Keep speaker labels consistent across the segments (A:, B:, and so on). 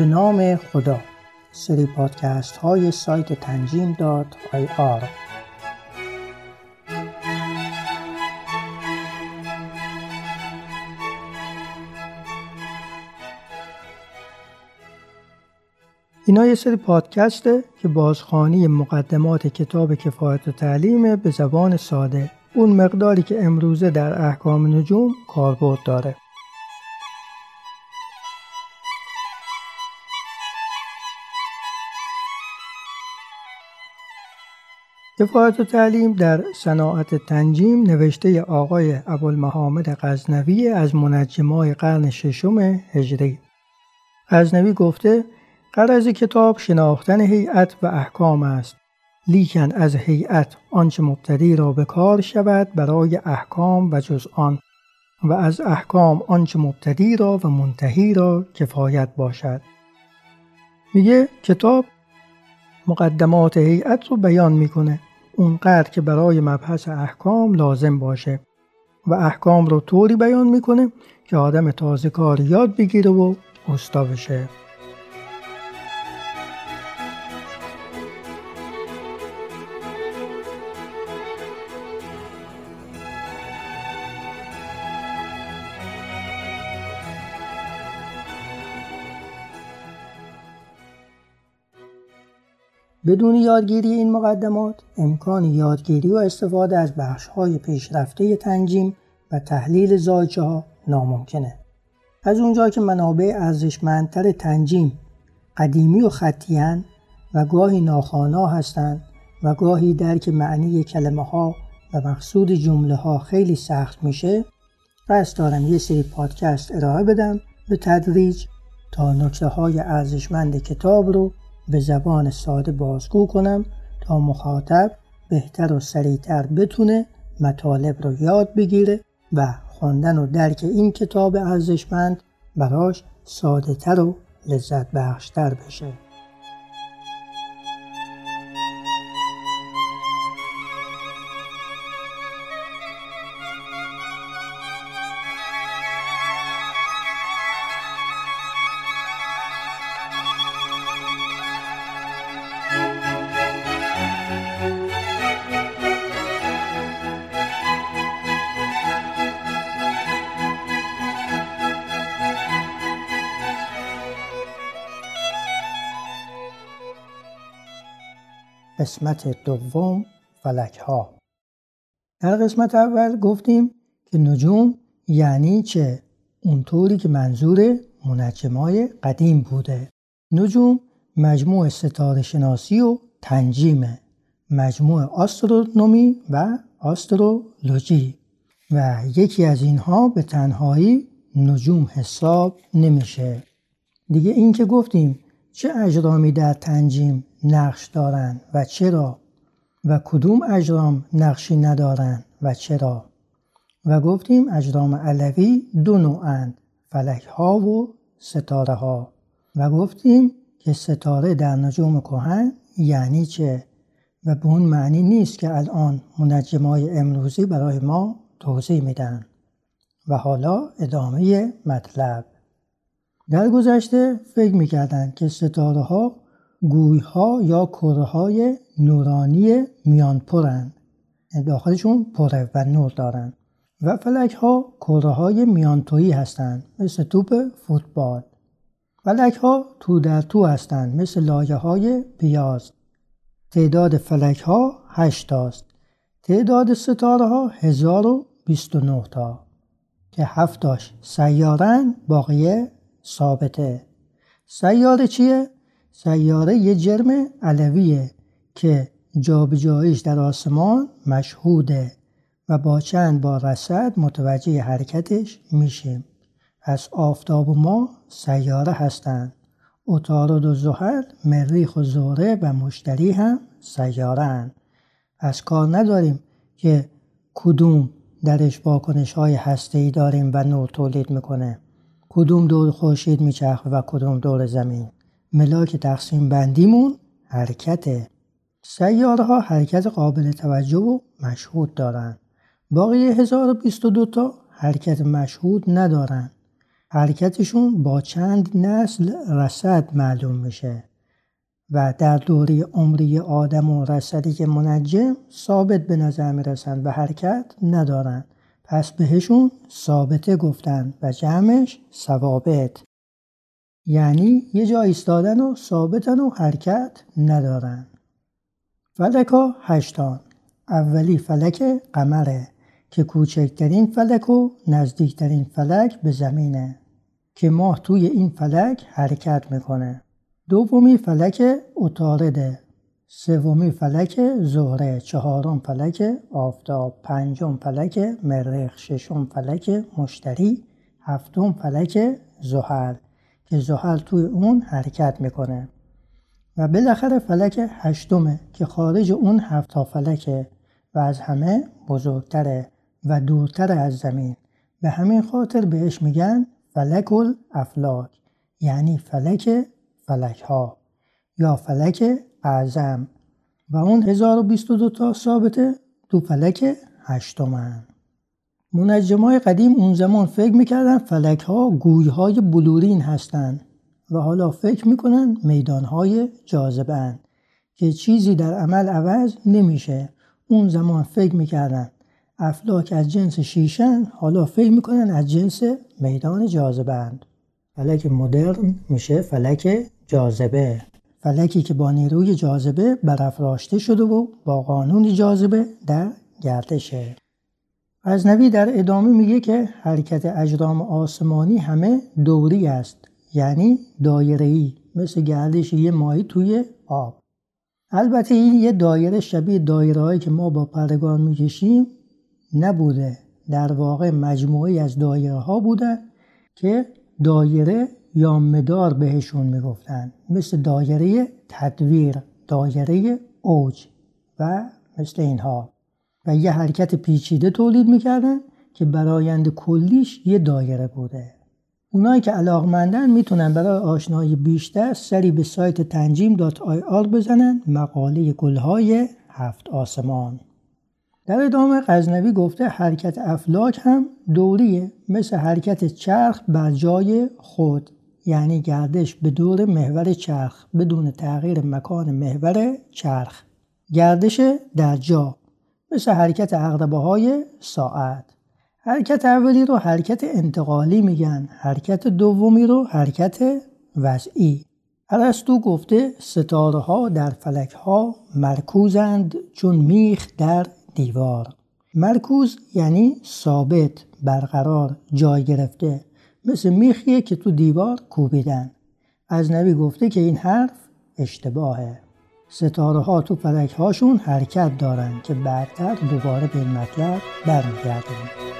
A: به نام خدا. سری پادکست های سایت تنجیم دات آی آر. اینا یه سری پادکسته که بازخانی مقدمات کتاب کفایت و تعلیم به زبان ساده. اون مقداری که امروزه در احکام نجوم کاربرد داره. کفایت و تعلیم در صناعت تنجیم نوشته آقای ابوالمحامد غزنوی از منجمای قرن ششم هجری. غزنوی گفته قرض کتاب شناختن هیئت و احکام است. لیکن از هیئت آنچه مبتدی را به کار شود برای احکام و جز آن و از احکام آنچه مبتدی را و منتهی را کفایت باشد. میگه کتاب مقدمات هیئت رو بیان می‌کنه. اونقدر که برای مبحث احکام لازم باشه و احکام رو طوری بیان می‌کنه که آدم تازه کار یاد بگیره و استا بشه بدون یادگیری این مقدمات امکان یادگیری و استفاده از بخش های پیشرفته تنجیم و تحلیل زایچه ها ناممکنه. از اونجا که منابع ارزشمندتر تنجیم قدیمی و خطیان و گاهی ناخوانا هستند و گاهی درک معنی کلمه ها و مقصود جمله ها خیلی سخت میشه قصد دارم یه سری پادکست ارائه بدم به تدریج تا نکته های ارزشمند کتاب رو به زبان ساده بازگو کنم تا مخاطب بهتر و سریعتر بتونه مطالب رو یاد بگیره و خواندن و درک این کتاب ارزشمند براش ساده تر و لذت بخشتر بشه. قسمت دوم فلک ها در قسمت اول گفتیم که نجوم یعنی چه؟ اونطوری که منظور منجمای قدیم بوده. نجوم مجموع ستاره شناسی و تنجیمه. مجموع آسترونومی و آسترولوژی. و یکی از اینها به تنهایی نجوم حساب نمیشه. دیگه این که گفتیم چه اجرامی در تنجیم نقش دارند و چرا؟ و کدوم اجرام نقشی ندارند و چرا؟ و گفتیم اجرام علوی دو نوعند فلک ها و ستاره ها و گفتیم که ستاره در نجوم کهن یعنی چه؟ و به اون معنی نیست که الان منجمای امروزی برای ما توضیح میدن و حالا ادامه مطلب. در گذشته فکر می‌کردند که ستاره ها گویها یا کره های نورانی میان پرند داخلشون پره و نور دارند و فلک ها کره های میانتویی هستند مثل توپ فوتبال. فلک ها تو در تو هستند مثل لایه های پیاز. تعداد فلک ها هشت است تعداد ستاره ها هزار و بیست و نه تا. که هفتاش سیارن باقیه ثابته. سیاره چیه؟ سیاره یه جرم علویه که جابجاییش در آسمان مشهوده و با چند بار رسد متوجه حرکتش میشیم از آفتاب و ما سیاره هستند اتارد و زحل مریخ و زوره و مشتری هم سیاره از کار نداریم که کدوم درش واکنش های هسته داریم و نور تولید می‌کنه. کدوم دور خورشید میچرخه و کدوم دور زمین. ملاک تقسیم بندیمون حرکته. سیاره ها حرکت قابل توجه و مشهود دارند باقی 1022 تا حرکت مشهود ندارند حرکتشون با چند نسل رسد معلوم میشه. و در دوره عمری آدم و رسدی که منجم ثابت به نظر می‌رسن و حرکت ندارن. پس بهشون ثابته گفتن و جمعش ثوابت. یعنی یه جا ایستادن و ثابتن و حرکت ندارن. فلک ها هشتان. اولی فلک قمره که کوچکترین فلک و نزدیکترین فلک به زمینه که ماه توی این فلک حرکت می‌کنه. دومی فلک اتارده سومی فلک زهره چهارم فلک آفتاب پنجم فلک مریخ ششم فلک مشتری هفتم فلک زحل که زحل توی اون حرکت می‌کنه. و بالاخره فلک هشتمه که خارج اون هفتا فلکه و از همه بزرگتره و دورتر از زمین. به همین خاطر بهش میگن فلک الافلاک یعنی فلک فلک ها یا فلک اعظم. و اون 1022 تا ثابته تو فلک هشتمن منجمای قدیم اون زمان فکر می‌کردن فلک ها گوی های بلورین هستند و حالا فکر می‌کنن میدان های که چیزی در عمل عوض نمیشه. اون زمان فکر می‌کردن افلاک از جنس شیشن حالا فکر می‌کنن از جنس میدان جاذبه فلک مدرن میشه فلک جاذبه. فلکی که با نیروی جاذبه برافراشته شده و با قانون جاذبه در گردشه. غزنوی در ادامه میگه که حرکت اجرام آسمانی همه دوری است یعنی دایره‌ای مثل گردش یه ماهی توی آب. البته این یه دایره شبیه دایره که ما با پرگان می‌کشیم نبوده در واقع مجموعی از دایره ها بوده که دایره یا مدار بهشون می‌گفتن. مثل دایره تدویر دایره اوج و مثل اینها. و یه حرکت پیچیده تولید می‌کردن که برایند کلیش یه دایره بوده. اونایی که علاقمندن می‌تونن برای آشنایی بیشتر سری به سایت تنجیم دات آی آر بزنن مقاله گلهای هفت آسمان. در ادامه غزنوی گفته حرکت افلاک هم دوریه مثل حرکت چرخ بر جای خود. یعنی گردش به دور محور چرخ بدون تغییر مکان محور چرخ. گردش در جا مثل حرکت اغربه های ساعت. حرکت اولی رو حرکت انتقالی میگن حرکت دومی رو حرکت وضعی. ارسطو گفته ستاره ها در فلک ها مرکوزند چون میخ در دیوار. مرکوز یعنی ثابت برقرار جای گرفته. مثل میخیه که تو دیوار کوبیدن. از نبی گفته که این حرف اشتباهه. ستاره ها تو فلک هاشون حرکت دارن که بعدتر دوباره به این مطلب برمیگردیم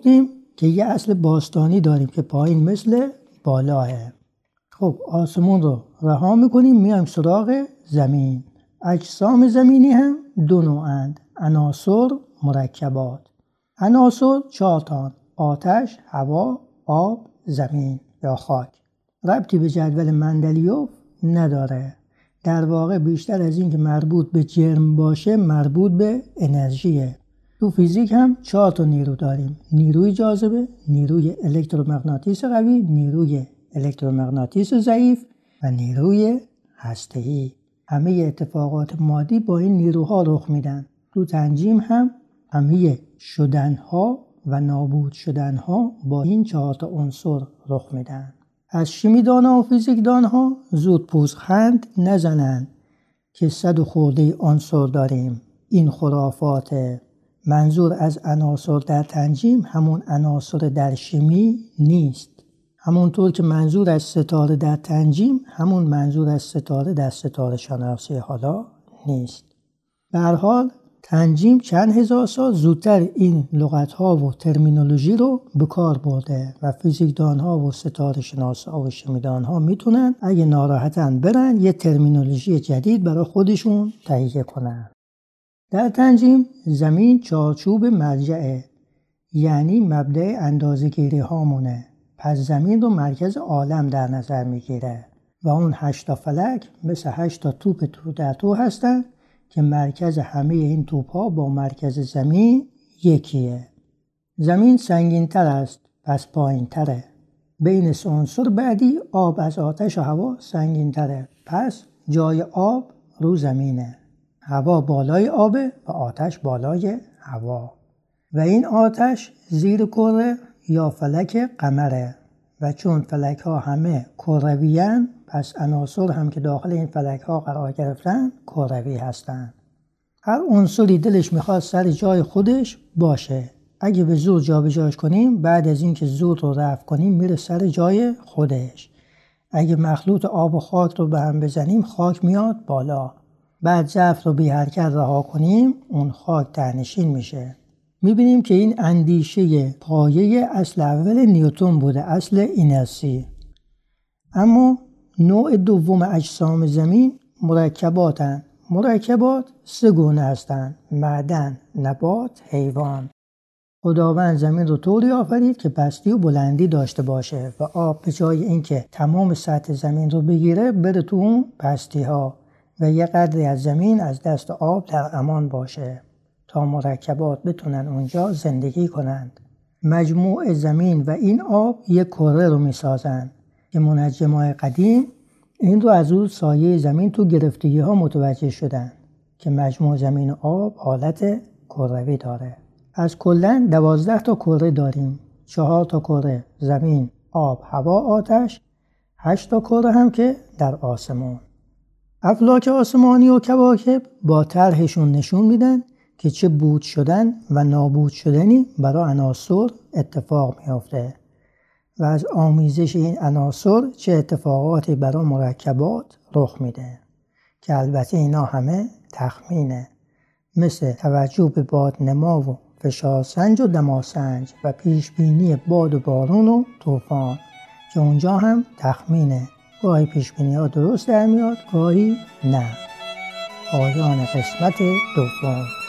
A: گفتیم که یه اصل باستانی داریم که پایین مثل بالاه خب آسمون رو رها می‌کنیم میایم سراغ زمین. اجسام زمینی هم دو نوعند عناصر مرکبات. عناصر چهارتان آتش هوا آب زمین یا خاک. ربطی به جدول مندلیوف نداره. در واقع بیشتر از اینکه مربوط به جرم باشه مربوط به انرژیه. تو فیزیک هم چهار تا نیرو داریم. نیروی جاذبه نیروی الکترومغناطیس قوی نیروی الکترومغناطیس ضعیف و نیروی هسته‌ای. همه اتفاقات مادی با این نیروها رخ میدن. تو تنجیم هم همه شدنها و نابود شدنها با این چهار تا عنصر رخ میدن. از شیمیدان و فیزیکدان ها زود پوزخند نزنند که صد و خورده عنصر داریم. این خرافات منظور از عناصر در تنجیم همون عناصر در شیمی نیست. همونطور که منظور از ستاره در تنجیم همون منظور از ستاره در ستاره شناسی حالا نیست. به حال تنجیم چند هزار سال زودتر این لغت ها و ترمینولوژی رو به کار برده و فیزیکدان ها و ستاره شناس ها و شمیدان ها می‌تونن اگه ناراحتن برن یه ترمینولوژی جدید برای خودشون تهیه کنن. در تنجیم زمین چارچوب مرجعه یعنی مبدع اندازگیری هامونه پس زمین رو مرکز عالم در نظر می‌گیره و اون هشتا فلک مثل هشتا توپ تو در تو هستن که مرکز همه این توپ ها با مرکز زمین یکیه. زمین سنگین تر است پس پایین تره بین عنصر بعدی آب از آتش و هوا سنگین تره پس جای آب رو زمینه. هوا بالای آبه و آتش بالای هوا. و این آتش زیر کره یا فلک قمره. و چون فلک ها همه کرویان پس عناصر هم که داخل این فلک ها قرار گرفتن کروی هستند. هر عنصری دلش می‌خواد سر جای خودش باشه. اگه به زور جابجاش کنیم بعد از اینکه زور رو رفع کنیم میره سر جای خودش. اگه مخلوط آب و خاک رو به هم بزنیم خاک میاد بالا. بعد ظرف رو بی حرکت رها کنیم اون خاک تنشین میشه. می‌بینیم که این اندیشه پایه اصل اول نیوتون بوده اصل اینرسی. اما نوع دوم اجسام زمین مرکباتن. مرکبات سه گونه هستند معدن نبات حیوان. خداوند زمین رو طوری آفرید که پستی و بلندی داشته باشه و آب به جای اینکه تمام سطح زمین رو بگیره بره تو اون پستی ها و یه قدری از زمین از دست آب در امان باشه تا مرکبات بتونن اونجا زندگی کنند. مجموع زمین و این آب یک کره رو می‌سازند که منجمای قدیم این رو از اون سایه زمین تو گرفتگی ها متوجه شدن که مجموع زمین و آب حالت کروی داره. از کلا دوازده تا کره داریم. چهار تا کره زمین آب هوا آتش هشت تا کره هم که در آسمون. افلاک آسمانی و کواکب با طرحشون نشون میدن که چه بود شدن و نابود شدنی برای عناصر اتفاق میافته. و از آمیزش این عناصر چه اتفاقاتی برای مرکبات رخ میده. که البته اینا همه تخمینه. مثل توجه به باد نما و فشارسنج و دماسنج و پیش بینی باد و بارون و طوفان. که اونجا هم تخمینه. گاهی پیش ها درست در میاد گاهی نه. پایان قسمت دوم.